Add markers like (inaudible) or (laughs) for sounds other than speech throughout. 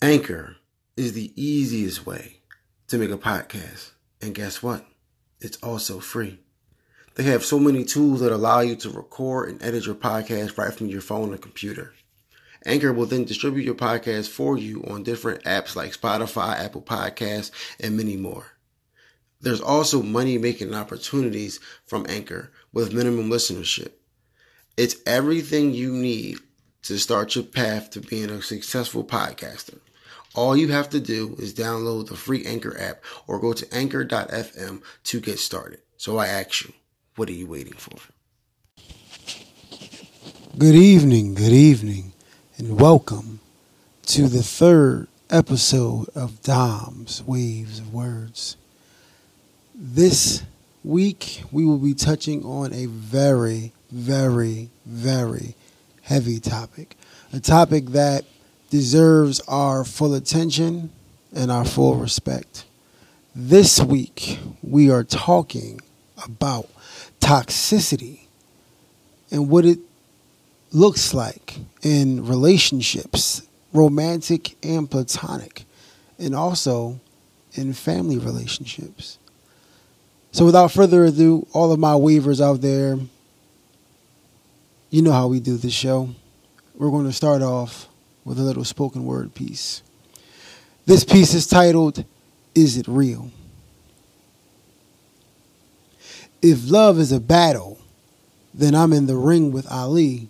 Anchor is the easiest way to make a podcast. And guess what? It's also free. They have so many tools that allow you to record and edit your podcast right from your phone or computer. Anchor will then distribute your podcast for you on different apps like Spotify, Apple Podcasts, and many more. There's also money making opportunities from Anchor with minimum listenership. It's everything you need to start your path to being a successful podcaster. All you have to do is download the free Anchor app or go to anchor.fm to get started. So I ask you, what are you waiting for? Good evening, good evening, and welcome to the third episode of Dom's Waves of Words. This week, we will be touching on a very, very, very heavy topic. A topic that deserves our full attention and our full respect. This week, we are talking about toxicity and what it looks like in relationships, romantic and platonic, and also in family relationships. So, without further ado, all of my weavers out there, you know how we do this show. We're going to start off with a little spoken word piece. This piece is titled, Is It Real? If love is a battle, then I'm in the ring with Ali.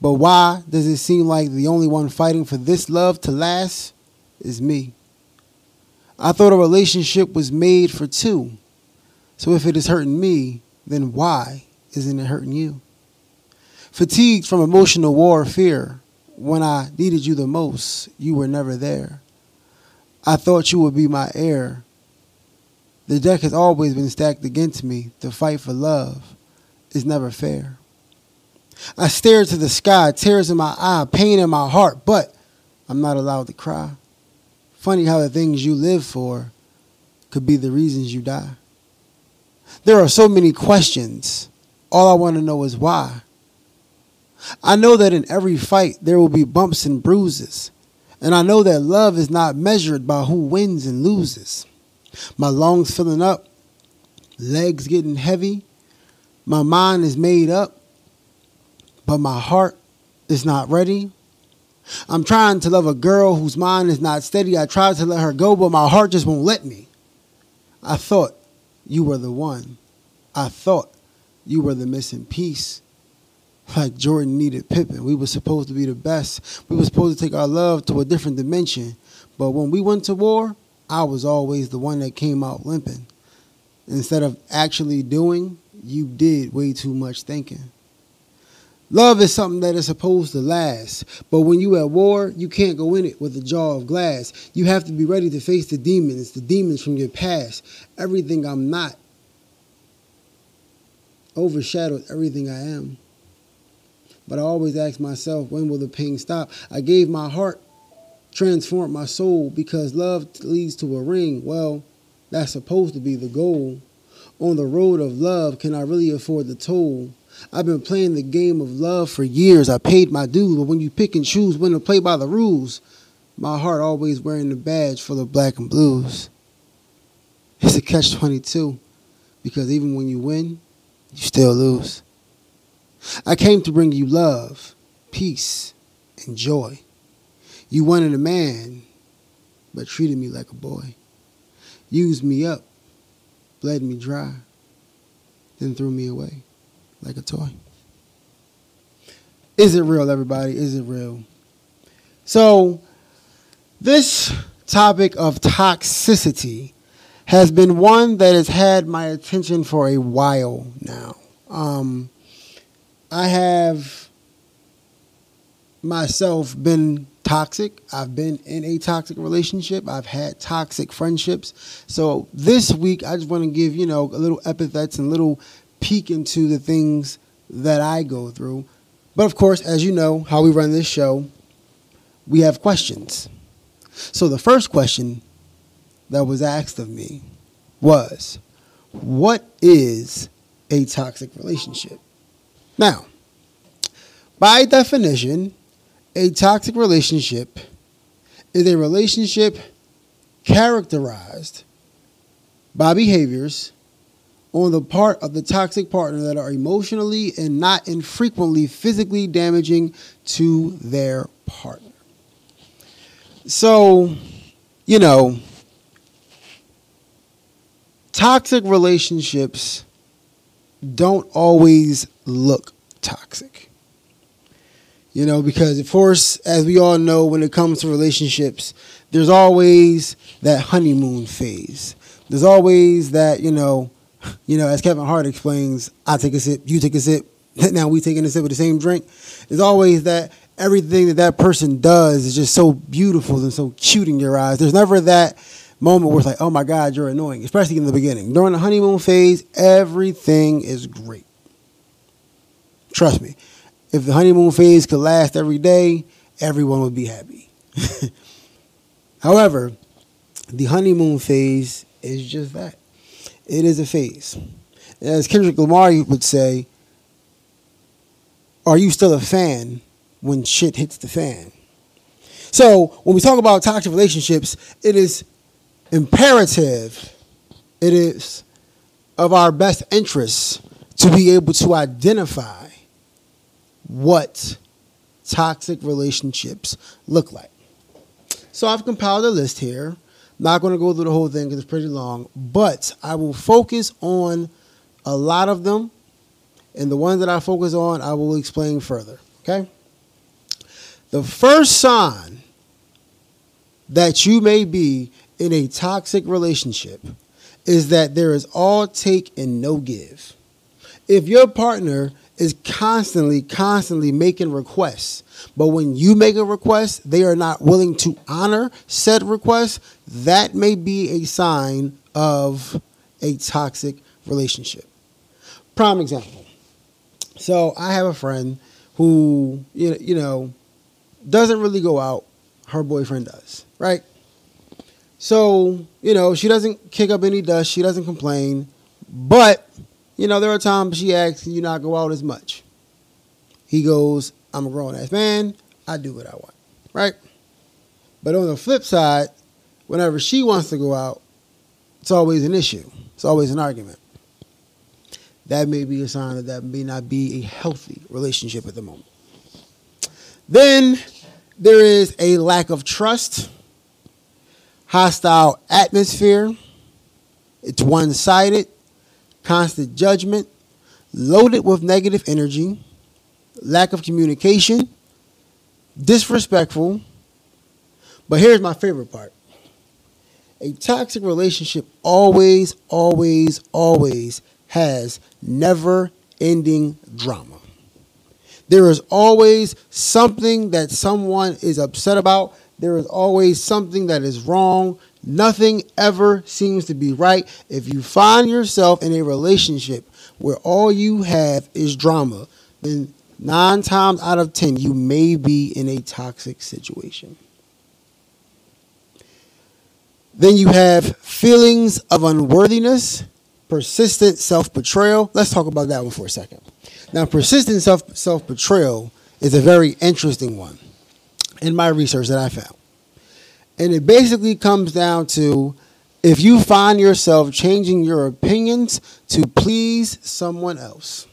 But why does it seem like the only one fighting for this love to last is me? I thought a relationship was made for two. So if it is hurting me, then why isn't it hurting you? Fatigued from emotional warfare, when I needed you the most, you were never there. I thought you would be my heir. The deck has always been stacked against me. The fight for love is never fair. I stare to the sky, tears in my eye, pain in my heart, but I'm not allowed to cry. Funny how the things you live for could be the reasons you die. There are so many questions. All I want to know is why. I know that in every fight there will be bumps and bruises. And I know that love is not measured by who wins and loses. My lungs filling up, legs getting heavy, my mind is made up, but my heart is not ready. I'm trying to love a girl whose mind is not steady. I tried to let her go, but my heart just won't let me. I thought you were the one. I thought you were the missing piece like Jordan needed Pippen. We were supposed to be the best. We were supposed to take our love to a different dimension. But when we went to war, I was always the one that came out limping. Instead of actually doing, you did way too much thinking. Love is something that is supposed to last. But when you at war, you can't go in it with a jaw of glass. You have to be ready to face the demons, the demons from your past. Everything I'm not overshadowed everything I am. But I always ask myself, when will the pain stop? I gave my heart, transformed my soul because love leads to a ring. Well, that's supposed to be the goal. On the road of love, can I really afford the toll? I've been playing the game of love for years. I paid my dues, but when you pick and choose when to play by the rules, my heart always wearing the badge full of black and blues. It's a catch 22 because even when you win, you still lose. I came to bring you love, peace, and joy. You wanted a man, but treated me like a boy. Used me up, bled me dry, then threw me away like a toy. Is it real, everybody? Is it real? So, this topic of toxicity has been one that has had my attention for a while now. Um, I have myself been toxic. I've been in a toxic relationship. I've had toxic friendships. So this week, I just want to give, you know, a little epithets and little peek into the things that I go through. But of course, as you know, how we run this show, we have questions. So the first question that was asked of me was, What is a toxic relationship? Now, by definition, a toxic relationship is a relationship characterized by behaviors on the part of the toxic partner that are emotionally and not infrequently physically damaging to their partner. So, you know, toxic relationships don't always look toxic. You know, because of course, as we all know, when it comes to relationships, there's always that honeymoon phase. There's always that, you know, you know, as Kevin Hart explains, I take a sip, you take a sip, (laughs) now we taking a sip of the same drink. There's always that everything that that person does is just so beautiful and so cute in your eyes. There's never that moment where it's like, oh my God, you're annoying, especially in the beginning. During the honeymoon phase, everything is great. Trust me. If the honeymoon phase could last every day, everyone would be happy. (laughs) However, the honeymoon phase is just that. It is a phase. As Kendrick Lamar would say, are you still a fan when shit hits the fan? So when we talk about toxic relationships, it is imperative, it is of our best interests to be able to identify what toxic relationships look like. So I've compiled a list here. Not going to go through the whole thing because it's pretty long, but I will focus on a lot of them, and the ones that I focus on, I will explain further. Okay? The first sign that you may be in a toxic relationship is that there is all take and no give. If your partner is constantly, constantly making requests, but when you make a request, they are not willing to honor said request, that may be a sign of a toxic relationship. Prime example. So I have a friend who, you know, doesn't really go out. Her boyfriend does, right? So, you know, she doesn't kick up any dust. She doesn't complain. But, you know, there are times she asks you not go out as much. He goes, I'm a grown ass man. I do what I want. Right? But on the flip side, whenever she wants to go out, it's always an issue. It's always an argument. That may be a sign that that may not be a healthy relationship at the moment. Then there is a lack of trust hostile atmosphere. It's one sided, constant judgment, loaded with negative energy, lack of communication, disrespectful. But here's my favorite part a toxic relationship always, always, always has never ending drama. There is always something that someone is upset about there is always something that is wrong. Nothing ever seems to be right. If you find yourself in a relationship where all you have is drama, then nine times out of ten, you may be in a toxic situation. Then you have feelings of unworthiness, persistent self betrayal. Let's talk about that one for a second. Now, persistent self self betrayal is a very interesting one in my research that I found. And it basically comes down to if you find yourself changing your opinions to please someone else,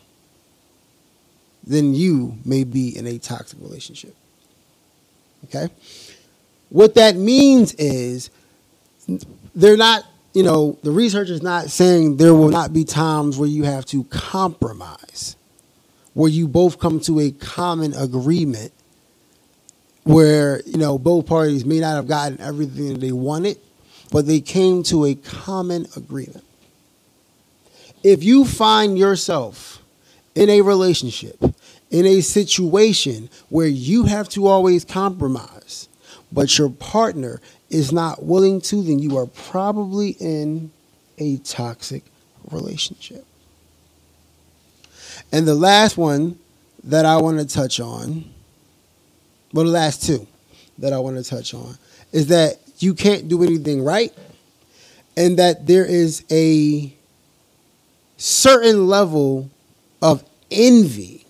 then you may be in a toxic relationship. Okay? What that means is they're not, you know, the research is not saying there will not be times where you have to compromise, where you both come to a common agreement where you know both parties may not have gotten everything they wanted, but they came to a common agreement. If you find yourself in a relationship, in a situation where you have to always compromise, but your partner is not willing to, then you are probably in a toxic relationship. And the last one that I want to touch on well, the last two that I want to touch on is that you can't do anything right, and that there is a certain level of envy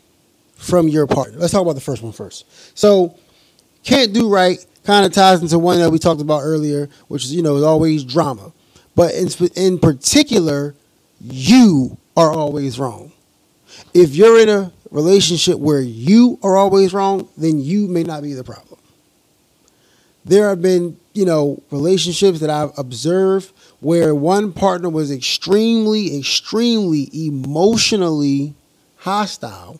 from your partner. Let's talk about the first one first. So, can't do right, kind of ties into one that we talked about earlier, which is you know is always drama. But in in particular, you are always wrong. If you're in a relationship where you are always wrong, then you may not be the problem. There have been, you know, relationships that I've observed where one partner was extremely, extremely emotionally hostile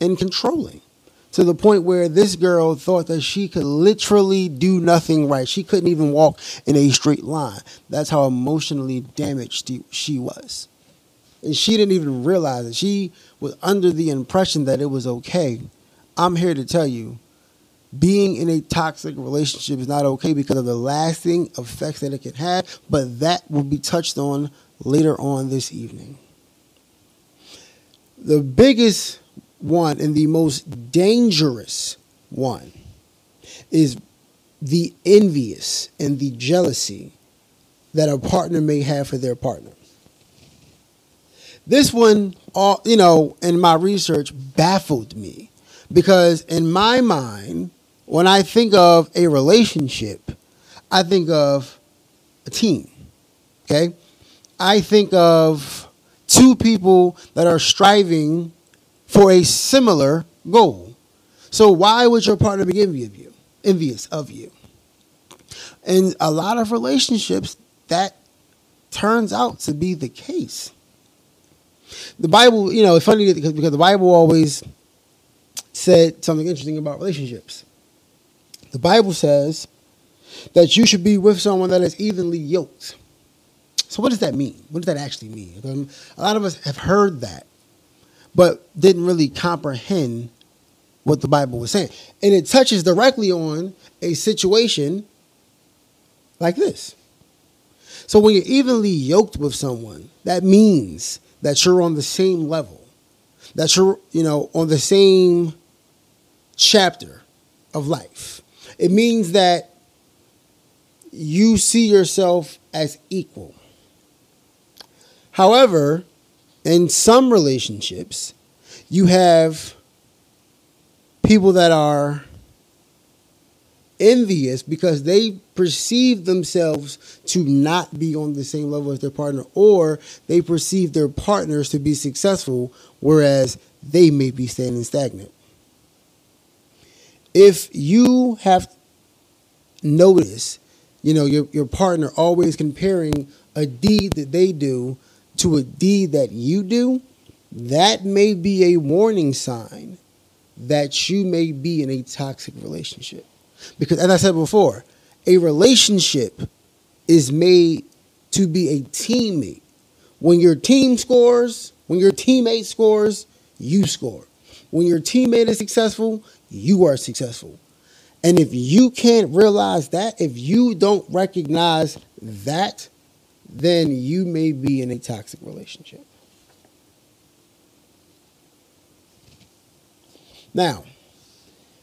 and controlling to the point where this girl thought that she could literally do nothing right. She couldn't even walk in a straight line. That's how emotionally damaged she was. And she didn't even realize it. She was under the impression that it was okay. I'm here to tell you being in a toxic relationship is not okay because of the lasting effects that it can have, but that will be touched on later on this evening. The biggest one and the most dangerous one is the envious and the jealousy that a partner may have for their partner. This one, all you know, in my research, baffled me because in my mind, when I think of a relationship, I think of a team. Okay? I think of two people that are striving for a similar goal. So why would your partner be envious of you? Envious of you? In a lot of relationships, that turns out to be the case. The Bible, you know, it's funny because, because the Bible always said something interesting about relationships. The Bible says that you should be with someone that is evenly yoked. So, what does that mean? What does that actually mean? A lot of us have heard that, but didn't really comprehend what the Bible was saying. And it touches directly on a situation like this. So, when you're evenly yoked with someone, that means that you're on the same level, that you're, you know, on the same chapter of life. It means that you see yourself as equal. However, in some relationships, you have people that are envious because they perceive themselves to not be on the same level as their partner, or they perceive their partners to be successful, whereas they may be standing stagnant if you have noticed, you know, your, your partner always comparing a deed that they do to a deed that you do, that may be a warning sign that you may be in a toxic relationship. Because, as I said before, a relationship is made to be a teammate. When your team scores, when your teammate scores, you score. When your teammate is successful, you are successful. And if you can't realize that, if you don't recognize that, then you may be in a toxic relationship. Now,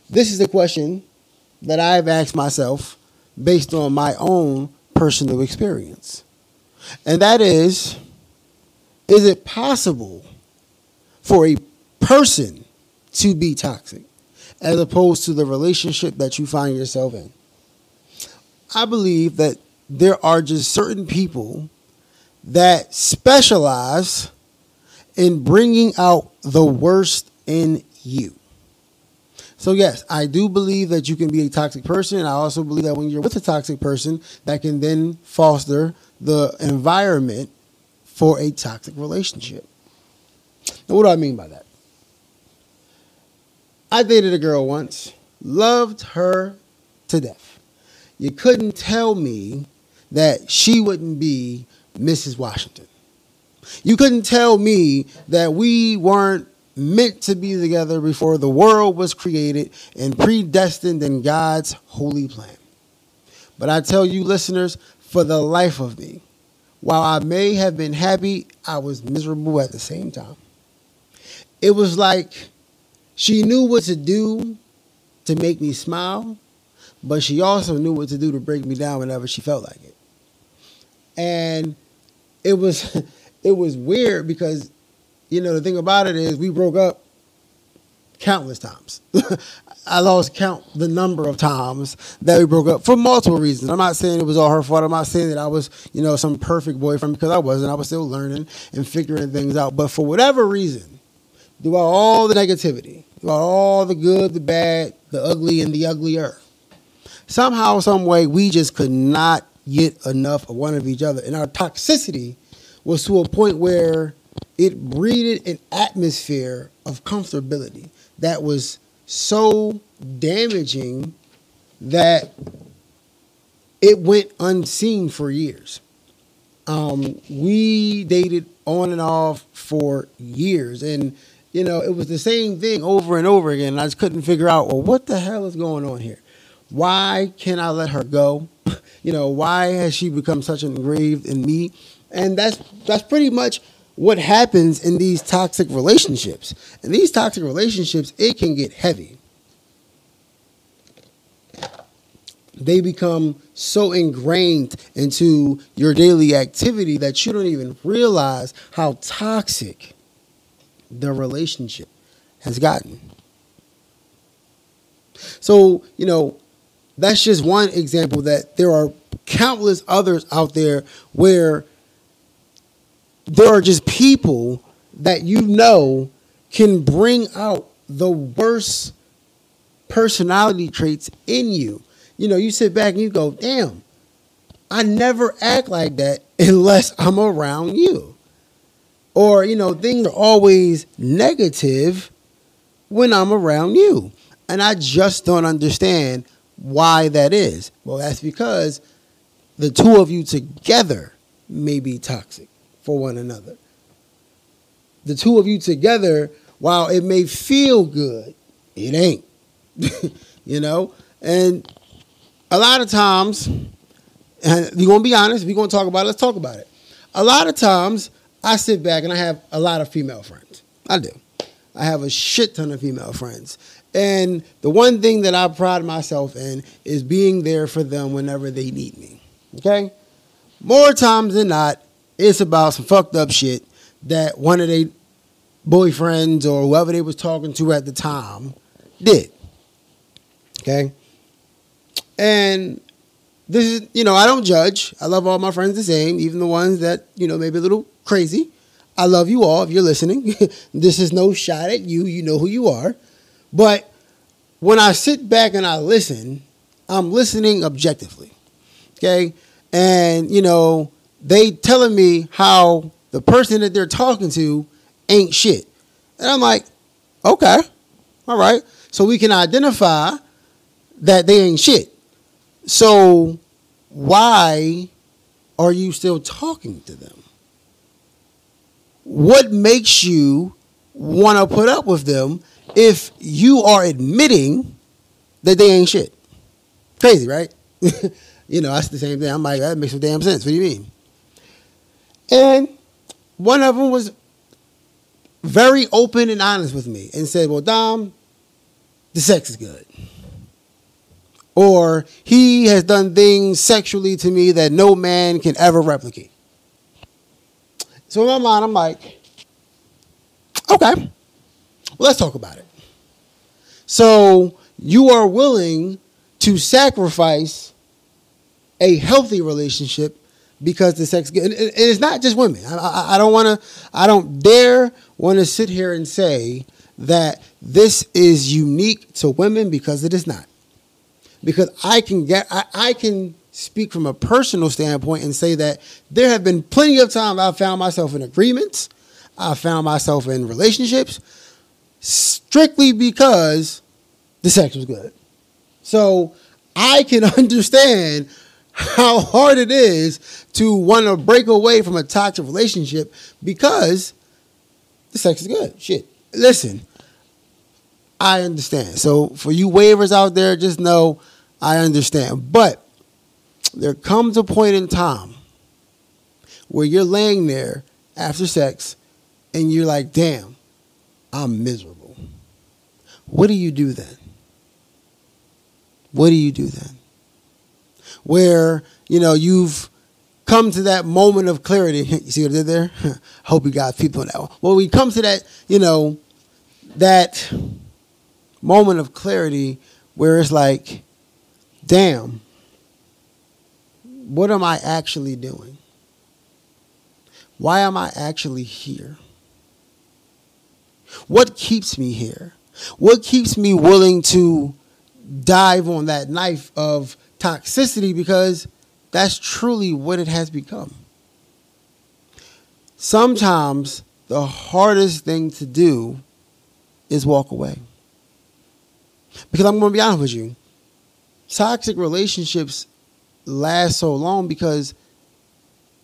this is a question that I've asked myself based on my own personal experience. And that is is it possible for a person to be toxic? as opposed to the relationship that you find yourself in. I believe that there are just certain people that specialize in bringing out the worst in you. So, yes, I do believe that you can be a toxic person. I also believe that when you're with a toxic person, that can then foster the environment for a toxic relationship. Now, what do I mean by that? I dated a girl once, loved her to death. You couldn't tell me that she wouldn't be Mrs. Washington. You couldn't tell me that we weren't meant to be together before the world was created and predestined in God's holy plan. But I tell you, listeners, for the life of me, while I may have been happy, I was miserable at the same time. It was like she knew what to do to make me smile, but she also knew what to do to break me down whenever she felt like it. And it was (laughs) it was weird because you know the thing about it is we broke up countless times. (laughs) I lost count the number of times that we broke up for multiple reasons. I'm not saying it was all her fault. I'm not saying that I was, you know, some perfect boyfriend because I wasn't. I was still learning and figuring things out. But for whatever reason, throughout all the negativity, throughout all the good, the bad, the ugly, and the uglier, somehow, some way, we just could not get enough of one of each other, and our toxicity was to a point where it breeded an atmosphere of comfortability that was so damaging that it went unseen for years. Um, we dated on and off for years, and you know it was the same thing over and over again. I just couldn't figure out, well, what the hell is going on here? Why can't I let her go? (laughs) you know, why has she become such engraved in me? And that's that's pretty much what happens in these toxic relationships. In these toxic relationships, it can get heavy. They become so ingrained into your daily activity that you don't even realize how toxic the relationship has gotten. So, you know, that's just one example that there are countless others out there where there are just people that you know can bring out the worst personality traits in you. You know, you sit back and you go, damn, I never act like that (laughs) unless I'm around you. Or, you know, things are always negative when I'm around you. And I just don't understand why that is. Well, that's because the two of you together may be toxic for one another. The two of you together, while it may feel good, it ain't. (laughs) you know? And a lot of times, and we're gonna be honest, we're gonna talk about it, let's talk about it. A lot of times I sit back and I have a lot of female friends. I do. I have a shit ton of female friends. And the one thing that I pride myself in is being there for them whenever they need me. Okay? More times than not, it's about some fucked up shit that one of their boyfriends or whoever they was talking to at the time did. Okay? And this is, you know, I don't judge. I love all my friends the same, even the ones that, you know, maybe a little crazy. I love you all if you're listening. (laughs) this is no shot at you. You know who you are. But when I sit back and I listen, I'm listening objectively. Okay? And, you know, they telling me how the person that they're talking to ain't shit. And I'm like, okay, all right. So we can identify that they ain't shit. So why are you still talking to them? What makes you want to put up with them if you are admitting that they ain't shit? Crazy, right? (laughs) you know, that's the same thing. I'm like, that makes some damn sense. What do you mean? And one of them was very open and honest with me and said, Well, Dom, the sex is good. Or he has done things sexually to me that no man can ever replicate. So in my mind, I'm like, okay, well, let's talk about it. So you are willing to sacrifice a healthy relationship because the sex and it's not just women. I, I, I don't want to. I don't dare want to sit here and say that this is unique to women because it is not. Because I can get, I, I can speak from a personal standpoint and say that there have been plenty of times I found myself in agreements. I found myself in relationships strictly because the sex was good. So I can (laughs) understand how hard it is to want to break away from a toxic relationship because the sex is good. Shit. Listen, I understand. So for you waivers out there, just know I understand. But there comes a point in time where you're laying there after sex and you're like, damn, I'm miserable. What do you do then? What do you do then? Where you know you've come to that moment of clarity. (laughs) You see what I did there? I (laughs) hope you got people now. Well, we come to that, you know, that moment of clarity where it's like, damn, what am I actually doing? Why am I actually here? What keeps me here? What keeps me willing to dive on that knife of toxicity because that's truly what it has become. Sometimes the hardest thing to do is walk away. Because I'm going to be honest with you, toxic relationships last so long because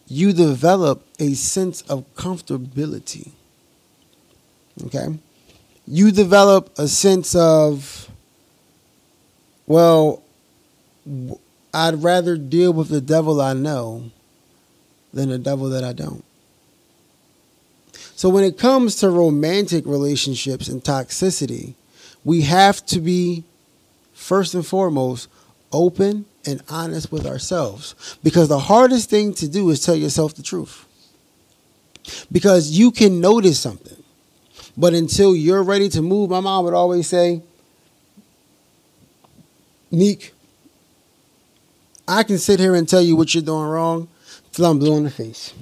you develop a sense of comfortability. Okay? You develop a sense of, well, I'd rather deal with the devil I know than the devil that I don't. So when it comes to romantic relationships and toxicity, we have to be first and foremost open and honest with ourselves because the hardest thing to do is tell yourself the truth. Because you can notice something, but until you're ready to move, my mom would always say, Neek, I can sit here and tell you what you're doing wrong till I'm blue in the face.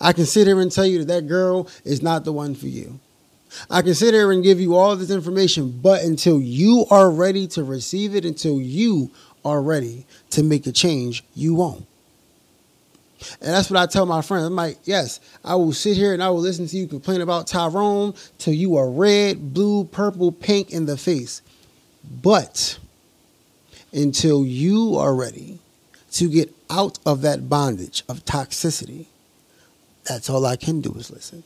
I can sit here and tell you that that girl is not the one for you. I can sit here and give you all this information, but until you are ready to receive it, until you are ready to make a change, you won't. And that's what I tell my friends. I'm like, yes, I will sit here and I will listen to you complain about Tyrone till you are red, blue, purple, pink in the face. But until you are ready to get out of that bondage of toxicity, that's all I can do is listen.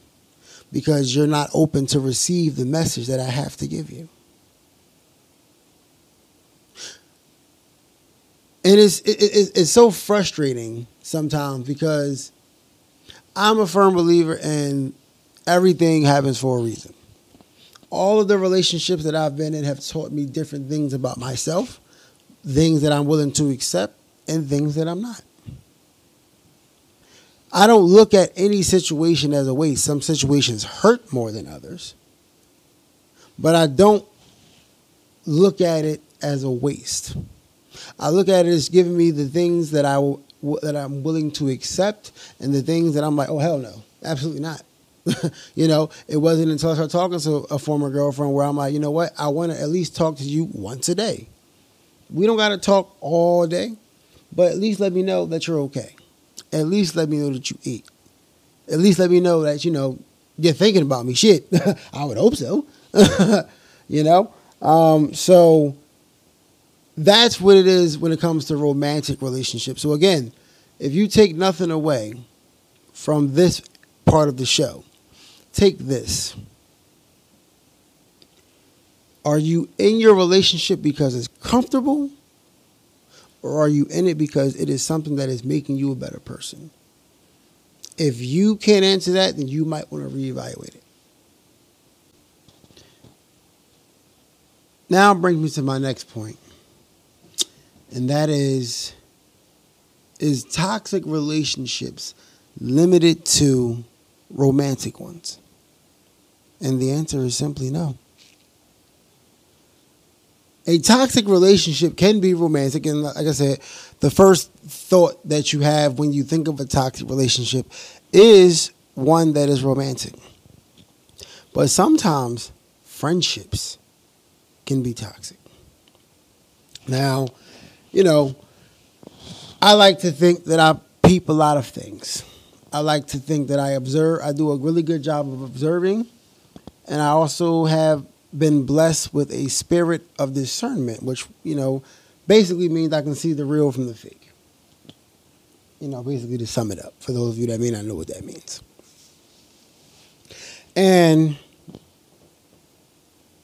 Because you're not open to receive the message that I have to give you. And it's, it, it, it's so frustrating sometimes because I'm a firm believer in everything happens for a reason. All of the relationships that I've been in have taught me different things about myself, things that I'm willing to accept, and things that I'm not. I don't look at any situation as a waste. Some situations hurt more than others. But I don't look at it as a waste. I look at it as giving me the things that I that I'm willing to accept and the things that I'm like, oh hell no, absolutely not. (laughs) you know, it wasn't until I started talking to a former girlfriend where I'm like, you know what, I want to at least talk to you once a day. We don't got to talk all day, but at least let me know that you're okay at least let me know that you eat. At least let me know that, you know, you're thinking about me. Shit. (laughs) I would hope so. (laughs) you know? Um, so that's what it is when it comes to romantic relationships. So again, if you take nothing away from this part of the show, take this. Are you in your relationship because it's comfortable or are you in it because it is something that is making you a better person? If you can't answer that, then you might want to reevaluate it. Now brings me to my next. And that is is toxic relationships limited to romantic ones? And the answer is simply no a toxic relationship can be romantic and like i said the first thought that you have when you think of a toxic relationship is one that is romantic. But sometimes friendships can be toxic. Now you know i like to think that i peep a lot of things. I like to think that i observe i do a really good job of observing and i also have been blessed with a spirit of discernment, which, you know, basically means I can see the real from the fake. You know, basically to sum it up, for those of you that may not know what that means. And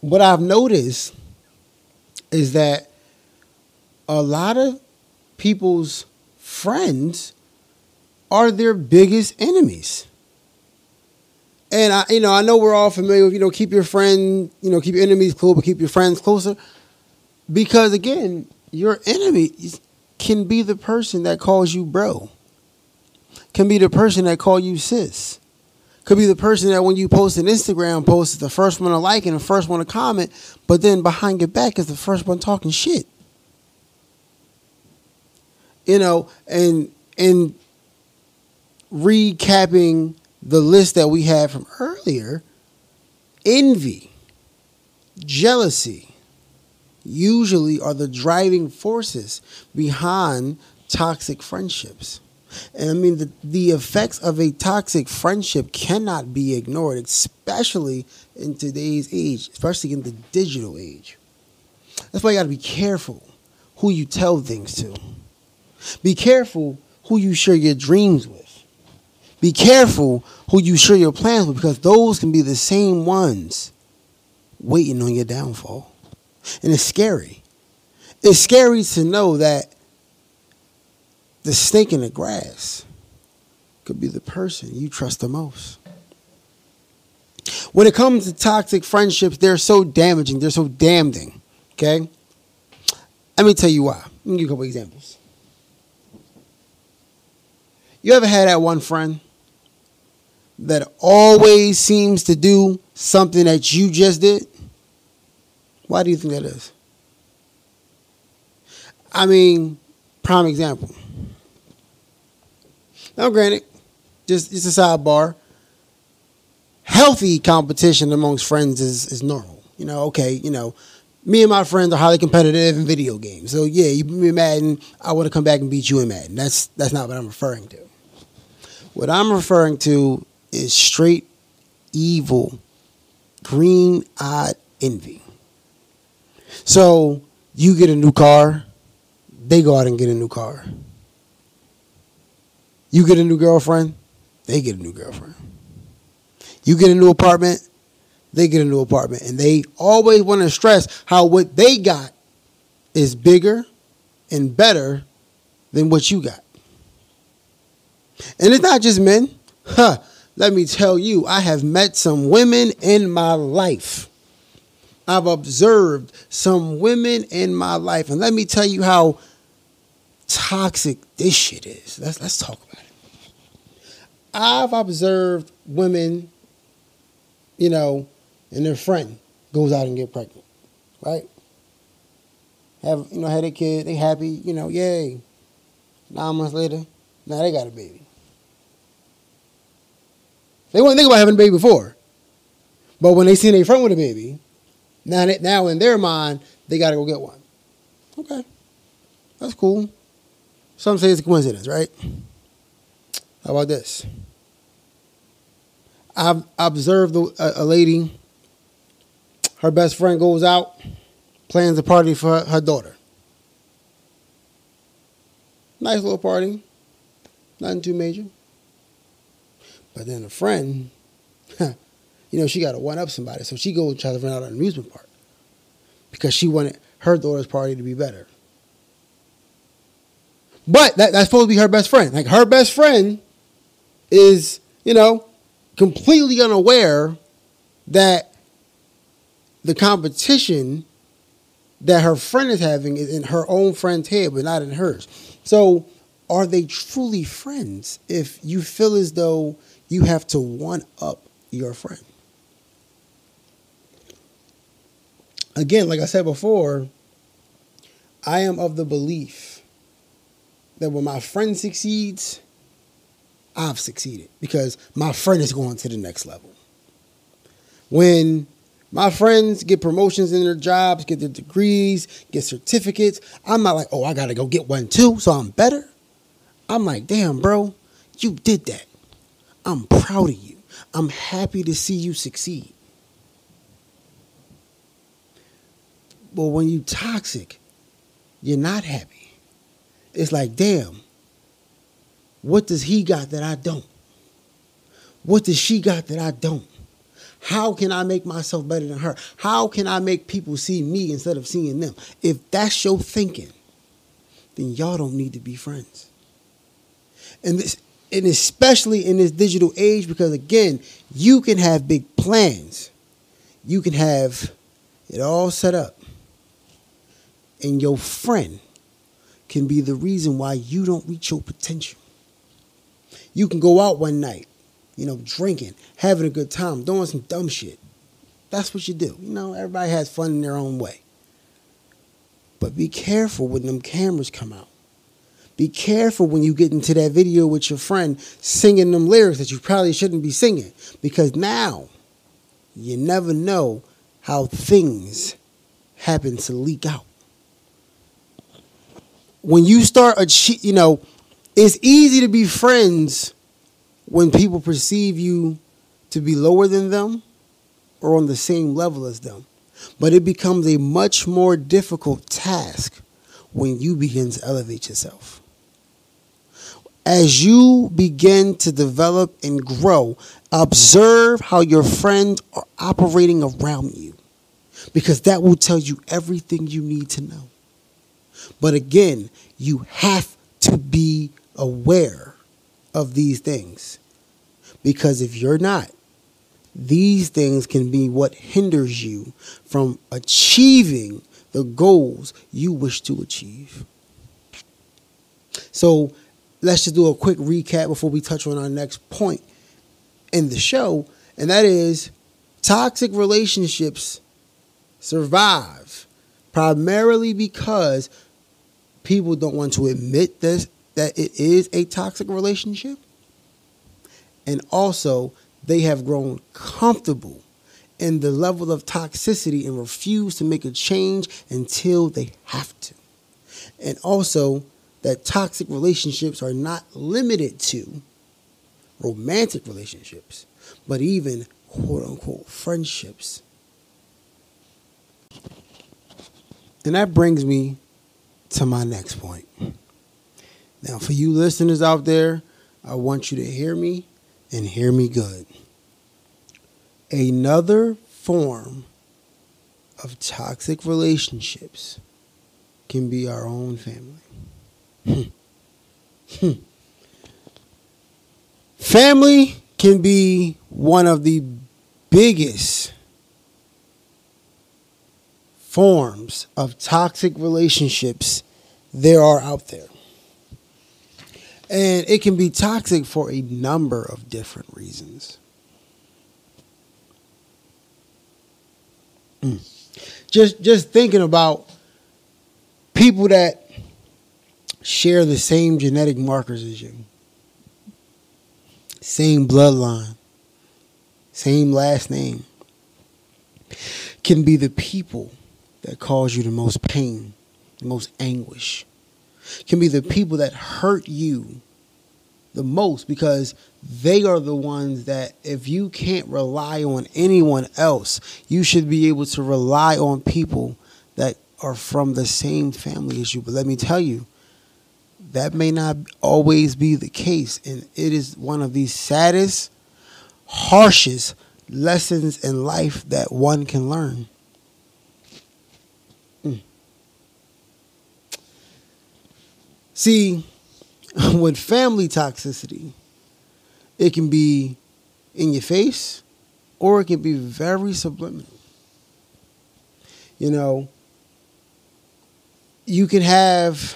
what I've noticed is that a lot of people's friends are their biggest enemies. And I, you know, I know we're all familiar with, you know, keep your friend, you know, keep your enemies close, but keep your friends closer. Because again, your enemy can be the person that calls you bro, can be the person that call you sis, could be the person that when you post an Instagram post is the first one to like and the first one to comment, but then behind your back is the first one talking shit. You know, and and recapping the list that we had from earlier, envy, jealousy, usually are the driving forces behind toxic friendships. And I mean, the, the effects of a toxic friendship cannot be ignored, especially in today's age, especially in the digital age. That's why you got to be careful who you tell things to. Be careful who you share your dreams with. Be careful who you share your plans with because those can be the same ones waiting on your downfall. And it's scary. It's scary to know that the snake in the grass could be the person you trust the most. When it comes to toxic friendships, they're so damaging, they're so damning. Okay? Let me tell you why. Let me give you a couple examples. You ever had that one friend that always seems to do something that you just did? Why do you think that is? I mean, prime example. Now, granted, just just a sidebar. Healthy competition amongst friends is is normal. You know, okay, you know, me and my friends are highly competitive in video games. So yeah, you beat me Madden, I want to come back and beat you in Madden. That's that's not what I'm referring to. What I'm referring to is straight evil, green eyed envy. So you get a new car, they go out and get a new car. You get a new girlfriend, they get a new girlfriend. You get a new apartment, they get a new apartment. And they always want to stress how what they got is bigger and better than what you got. And it's not just men. Huh. Let me tell you, I have met some women in my life. I've observed some women in my life. And let me tell you how toxic this shit is. Let's let's talk about it. I've observed women, you know, and their friend goes out and get pregnant, right? Have you know had a kid, they happy, you know, yay. Nine months later, now they got a baby. They wouldn't think about having a baby before, but when they see their friend with a baby, now now in their mind they got to go get one. Okay, that's cool. Some say it's a coincidence, right? How about this? I've observed a, a lady. Her best friend goes out, plans a party for her, her daughter. Nice little party, nothing too major. But then a friend, (laughs) you know, she got to one up somebody, so she goes try to rent out an amusement park because she wanted her daughter's party to be better. But that, that's supposed to be her best friend. Like her best friend is, you know, completely unaware that the competition that her friend is having is in her own friend's head, but not in hers. So, are they truly friends if you feel as though you have to one up your friend? Again, like I said before, I am of the belief that when my friend succeeds, I've succeeded because my friend is going to the next level. When my friends get promotions in their jobs, get their degrees, get certificates, I'm not like, oh, I gotta go get one too, so I'm better. I'm like, damn, bro, you did that. I'm proud of you. I'm happy to see you succeed. But when you toxic, you're not happy it's like, damn, what does he got that I don't? What does she got that I don't? How can I make myself better than her? How can I make people see me instead of seeing them? If that's your thinking, then y'all don't need to be friends. And this and especially in this digital age, because again, you can have big plans. You can have it all set up. And your friend can be the reason why you don't reach your potential. You can go out one night, you know, drinking, having a good time, doing some dumb shit. That's what you do. You know, everybody has fun in their own way. But be careful when them cameras come out. Be careful when you get into that video with your friend singing them lyrics that you probably shouldn't be singing. Because now you never know how things happen to leak out. When you start a you know, it's easy to be friends when people perceive you to be lower than them or on the same level as them. But it becomes a much more difficult task when you begin to elevate yourself. As you begin to develop and grow, observe how your friends are operating around you because that will tell you everything you need to know. But again, you have to be aware of these things because if you're not, these things can be what hinders you from achieving the goals you wish to achieve. So let's just do a quick recap before we touch on our next point in the show, and that is toxic relationships survive primarily because people don't want to admit this that it is a toxic relationship and also they have grown comfortable in the level of toxicity and refuse to make a change until they have to. And also, that toxic relationships are not limited to romantic relationships, but even quote unquote friendships. And that brings me to my next point. Now, for you listeners out there, I want you to hear me and hear me good. Another form of toxic relationships can be our own family. Family can be one of the biggest forms of toxic relationships there are out there. And it can be toxic for a number of different reasons. Mm. Just just thinking about people that share the same genetic markers as you. Same bloodline. Same last name. Can be the people that cause you the most pain, the most anguish can be the people that hurt you the most because they are the ones that if you can't rely on anyone else, you should be able to rely on people that are from the same family as you. But let me tell you, that may not always be the case. And it is one of the saddest, harshest lessons in life that one can learn. Mm. See, (laughs) with family toxicity, it can be in your face or it can be very subliminal. You know, you can have,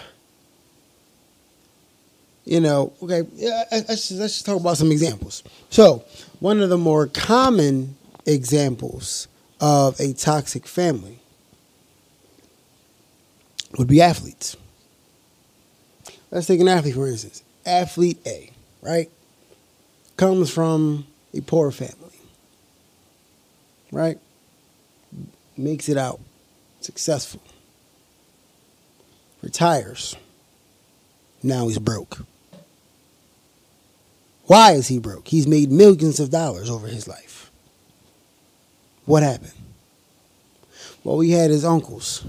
you know, okay, let's let's talk about some examples. So, one of the more common examples of a toxic family would be athletes. Let's take an athlete, for instance. Athlete A, right? Comes from a poor family, right? Makes it out, successful. Retires. Now he's broke. Why is he broke? He's made millions of dollars over his life. What happened? Well, he had his uncles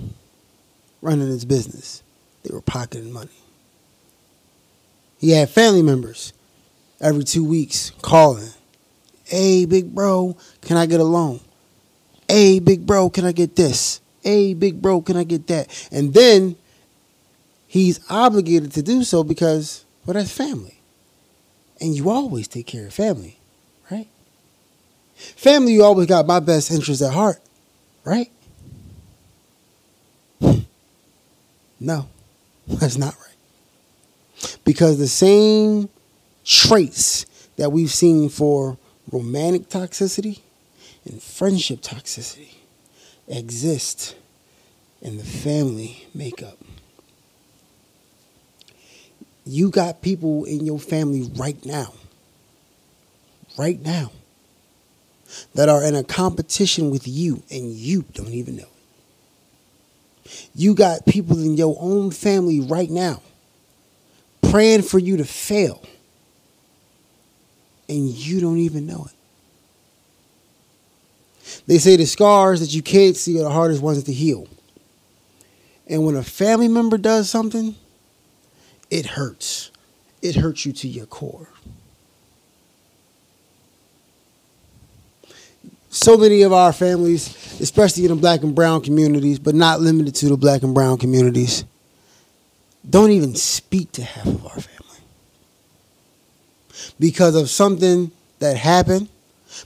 running his business. They were pocketing money. He had family members every two weeks calling. Hey, big bro, can I get a loan? Hey, big bro, can I get this? Hey, big bro, can I get that? And then he's obligated to do so because, well, that's family. And you always take care of family, right? Family, you always got my best interest at heart, right? (sighs) no, that's not right. Because the same traits that we've seen for romantic toxicity and friendship toxicity exist in the family makeup. You got people in your family right now, right now, that are in a competition with you and you don't even know it. You got people in your own family right now praying for you to fail and you don't even know it. They say the scars that you can't see are the hardest ones to heal. And when a family member does something, it hurts. It hurts you to your core. So many of our families, especially in the black and brown communities, but not limited to the black and brown communities, don't even speak to half of our family because of something that happened,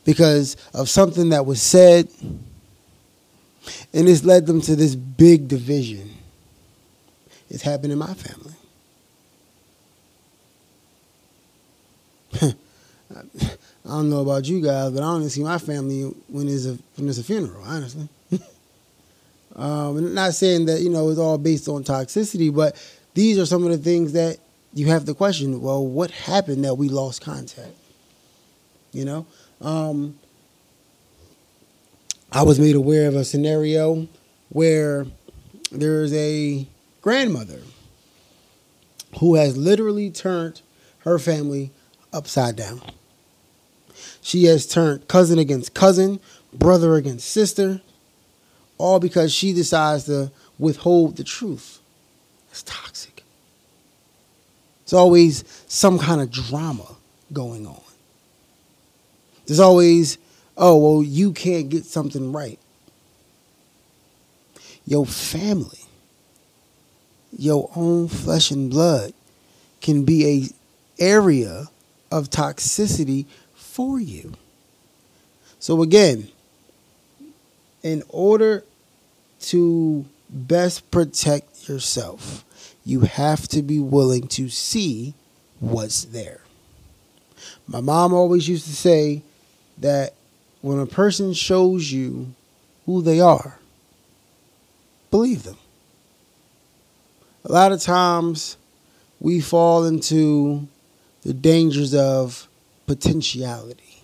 because of something that was said, and it's led them to this big division. It's happened in my family. I don't know about you guys, but I only see my family when there's a when there's a funeral. Honestly, (laughs) um, and not saying that you know it's all based on toxicity, but these are some of the things that you have to question. Well, what happened that we lost contact? You know, um, I was made aware of a scenario where there's a grandmother who has literally turned her family upside down. She has turned cousin against cousin, brother against sister, all because she decides to withhold the truth. It's toxic. There's always some kind of drama going on. There's always, oh, well, you can't get something right. Your family, your own flesh and blood can be a area of toxicity for you. So again, in order to best protect yourself, you have to be willing to see what's there. My mom always used to say that when a person shows you who they are, believe them. A lot of times we fall into the dangers of potentiality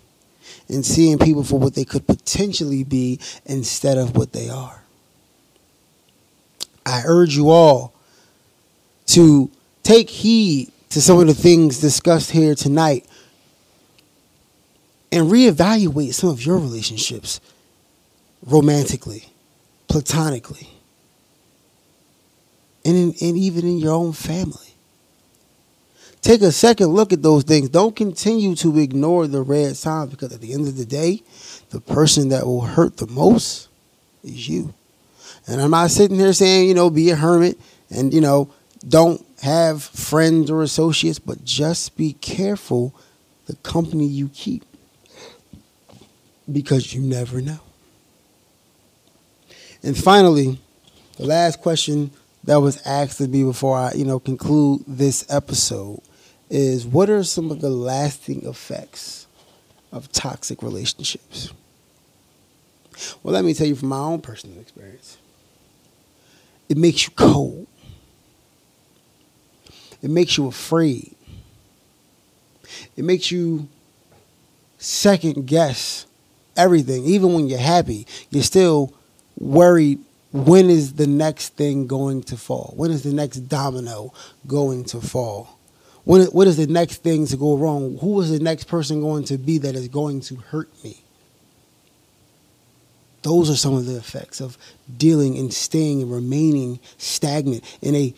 and seeing people for what they could potentially be instead of what they are. I urge you all to take heed to some of the things discussed here tonight and reevaluate some of your relationships romantically, platonically, and, in, and even in your own family. Take a second look at those things. Don't continue to ignore the red signs because at the end of the day, the person that will hurt the most is you. And I'm not sitting here saying, you know, be a hermit and, you know, don't have friends or associates, but just be careful the company you keep because you never know. And finally, the last question that was asked of me before I, you know, conclude this episode is what are some of the lasting effects of toxic relationships? Well, let me tell you from my own personal experience. It makes you cold. It makes you afraid. It makes you second guess everything. Even when you're happy, you're still worried when is the next thing going to fall? When is the next domino going to fall? What is the next thing to go wrong? Who is the next person going to be that is going to hurt me? Those are some of the effects of dealing and staying and remaining stagnant in a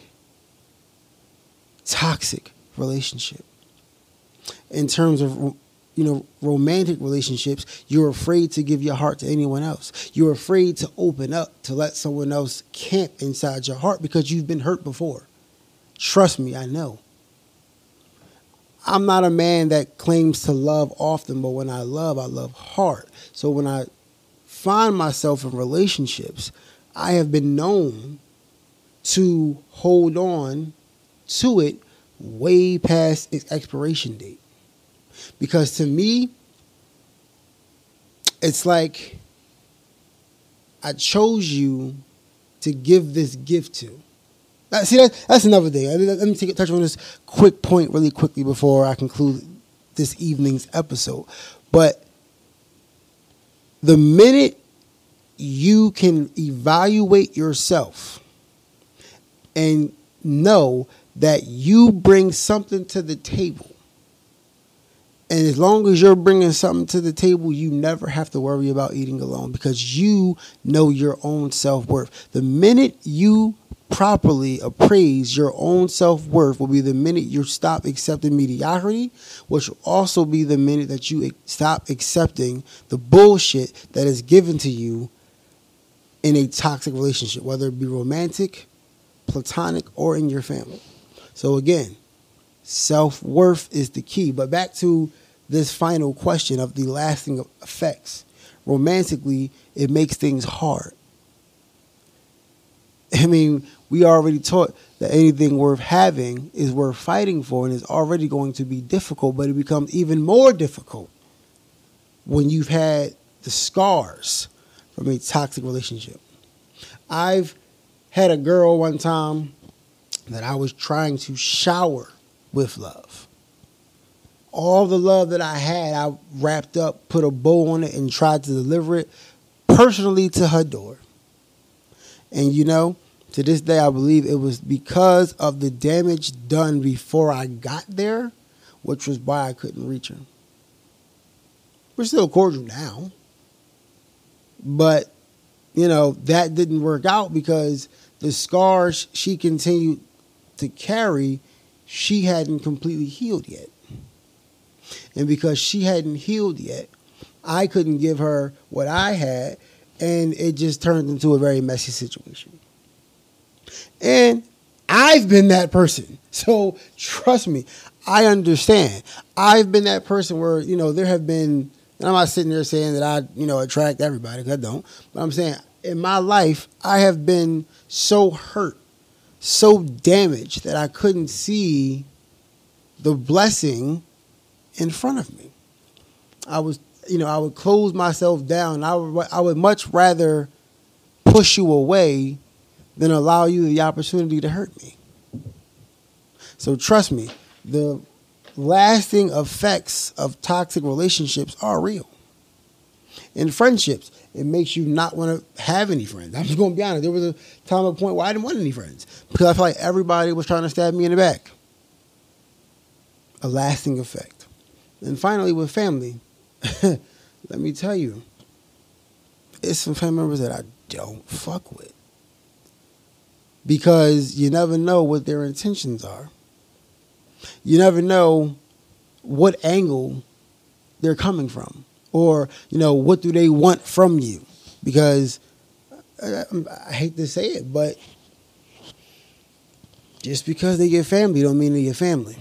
toxic relationship. In terms of you know romantic relationships, you're afraid to give your heart to anyone else. You're afraid to open up to let someone else camp inside your heart because you've been hurt before. Trust me, I know. I'm not a man that claims to love often, but when I love, I love hard. So when I find myself in relationships, I have been known to hold on to it way past its expiration date. Because to me, it's like I chose you to give this gift to. Uh, see, that, that's another thing. Let me take, touch on this quick point really quickly before I conclude this evening's episode. But the minute you can evaluate yourself and know that you bring something to the table and as long as you're bringing something to the table, you never have to worry about eating alone because you know your own self worth. The minute you properly appraise your own self worth will be the minute you stop accepting mediocrity, which will also be the minute that you stop accepting the bullshit that is given to you in a toxic relationship, whether it be romantic, platonic, or in your family. So, again, Self worth is the key. But back to this final question of the lasting effects. Romantically, it makes things hard. (laughs) I mean, we already taught that anything worth having is worth fighting for and is already going to be difficult, but it becomes even more difficult when you've had the scars from a toxic relationship. I've had a girl one time that I was trying to shower with love. All the love that I had, I wrapped up, put a bow on it, and tried to deliver it personally to her door. And you know, to this day, I believe it was because of the damage done before I got there, which was why I couldn't reach her. We're still cordial now. But, you know, that didn't work out because the scars she continued to carry she hadn't completely healed yet. And because she hadn't healed yet, I couldn't give her what I had, and it just turned into a very messy situation. And I've been that person. (laughs) So trust me, I understand. I've been that person where, you know, there have been, and I'm not sitting there saying that I, you know, attract everybody, because I don't. But I'm saying in my life, I have been so hurt so damaged that I couldn't see the blessing in front of me. I was, you know, I would close myself down. I would, I would much rather push you away than allow you the opportunity to hurt me. So trust me, the lasting effects of toxic relationships are real. In friendships, it makes you not want to have any friends. I'm just going to be honest. There was a time, a point where I didn't want any friends because I felt like everybody was trying to stab me in the back. A lasting effect. And finally, with family, (laughs) let me tell you, it's some family members that I don't fuck with because you never know what their intentions are. You never know what angle they're coming from or you know what do they want from you? Because I, I, hate to say it but just because they get family don't mean they're your family.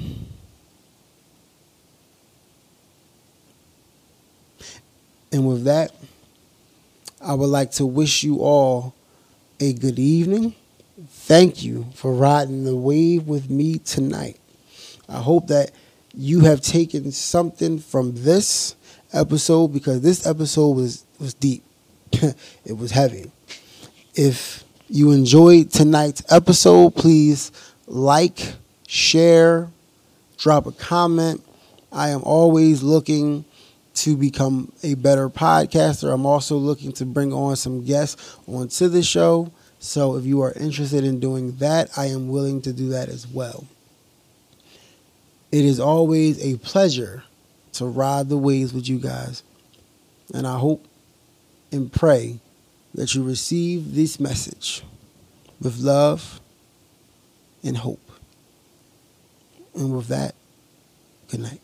And with that i would like to wish you all a good evening thank you for riding the wave with me tonight i hope that you have taken something from this episode because this episode was was deep. (laughs) it was heavy. If you enjoyed tonight's episode, please like, share, drop a comment. I am always looking to become a better podcaster. I'm also looking to bring on some guests onto the show. So if you are interested in doing that, I am willing to do that as well. It is always a pleasure to ride the waves with you guys. And I hope and pray that you receive this message with love and hope. And with that, good night.